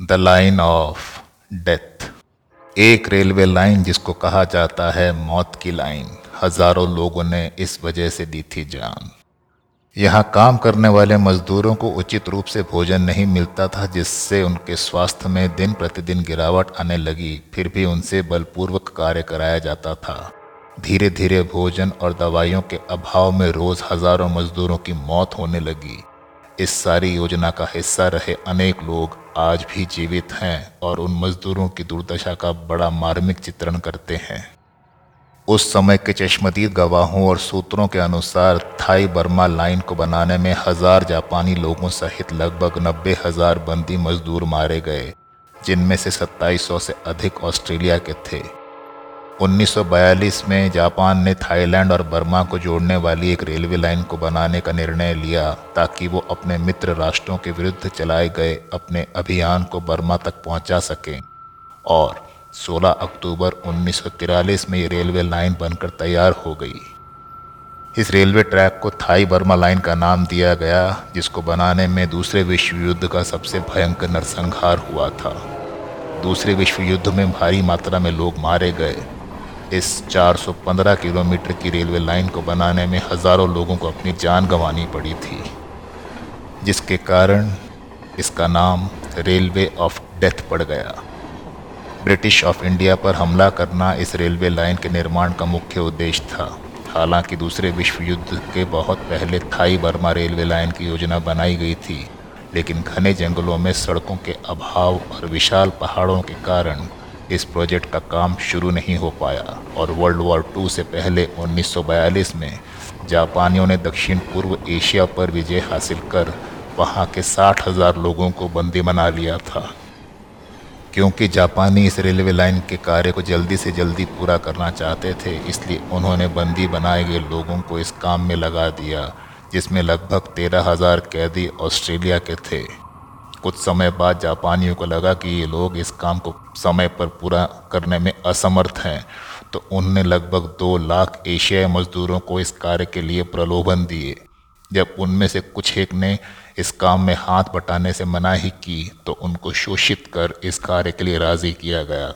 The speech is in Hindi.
द लाइन ऑफ़ डेथ एक रेलवे लाइन जिसको कहा जाता है, मौत की लाइन। हज़ारों लोगों ने इस वजह से दी थी जान। यहाँ काम करने वाले मजदूरों को उचित रूप से भोजन नहीं मिलता था, जिससे उनके स्वास्थ्य में दिन प्रतिदिन गिरावट आने लगी। फिर भी उनसे बलपूर्वक कार्य कराया जाता था। धीरे धीरे भोजन और दवाइयों के अभाव में रोज हज़ारों मजदूरों की मौत होने लगी। इस सारी योजना का हिस्सा रहे अनेक लोग। आज भी जीवित हैं और उन मजदूरों की दुर्दशा का बड़ा मार्मिक चित्रण करते हैं। उस समय के चश्मदीद गवाहों और सूत्रों के अनुसार थाई बर्मा लाइन को बनाने में हज़ार जापानी लोगों सहित लगभग नब्बे हज़ार बंदी मजदूर मारे गए, जिनमें से 2700 से अधिक ऑस्ट्रेलिया के थे। 1942 में जापान ने थाईलैंड और बर्मा को जोड़ने वाली एक रेलवे लाइन को बनाने का निर्णय लिया, ताकि वो अपने मित्र राष्ट्रों के विरुद्ध चलाए गए अपने अभियान को बर्मा तक पहुँचा सकें। और 16 अक्टूबर उन्नीस में ये रेलवे लाइन बनकर तैयार हो गई। इस रेलवे ट्रैक को थाई बर्मा लाइन का नाम दिया गया, जिसको बनाने में दूसरे विश्व युद्ध का सबसे भयंकर नरसंहार हुआ था। दूसरे विश्व युद्ध में भारी मात्रा में लोग मारे गए। इस 415 किलोमीटर की रेलवे लाइन को बनाने में हज़ारों लोगों को अपनी जान गंवानी पड़ी थी, जिसके कारण इसका नाम रेलवे ऑफ़ डेथ पड़ गया। ब्रिटिश ऑफ़ इंडिया पर हमला करना इस रेलवे लाइन के निर्माण का मुख्य उद्देश्य था। हालाँकि दूसरे विश्व युद्ध के बहुत पहले थाई बर्मा रेलवे लाइन की योजना बनाई गई थी, लेकिन घने जंगलों में सड़कों के अभाव और विशाल पहाड़ों के कारण इस प्रोजेक्ट का काम शुरू नहीं हो पाया और वर्ल्ड वॉर टू से पहले 1942 में जापानियों ने दक्षिण पूर्व एशिया पर विजय हासिल कर वहाँ के साठ हज़ार लोगों को बंदी बना लिया था। क्योंकि जापानी इस रेलवे लाइन के कार्य को जल्दी से जल्दी पूरा करना चाहते थे, इसलिए उन्होंने बंदी बनाए गए लोगों को इस काम में लगा दिया, जिसमें लगभग तेरह हज़ार कैदी ऑस्ट्रेलिया के थे। कुछ समय बाद जापानियों को लगा कि ये लोग इस काम को समय पर पूरा करने में असमर्थ हैं। तो उनने लगभग दो लाख एशियाई मजदूरों को इस कार्य के लिए प्रलोभन दिए। जब उनमें से कुछ एक ने इस काम में हाथ बटाने से मनाही की तो उनको शोषित कर इस कार्य के लिए राज़ी किया गया।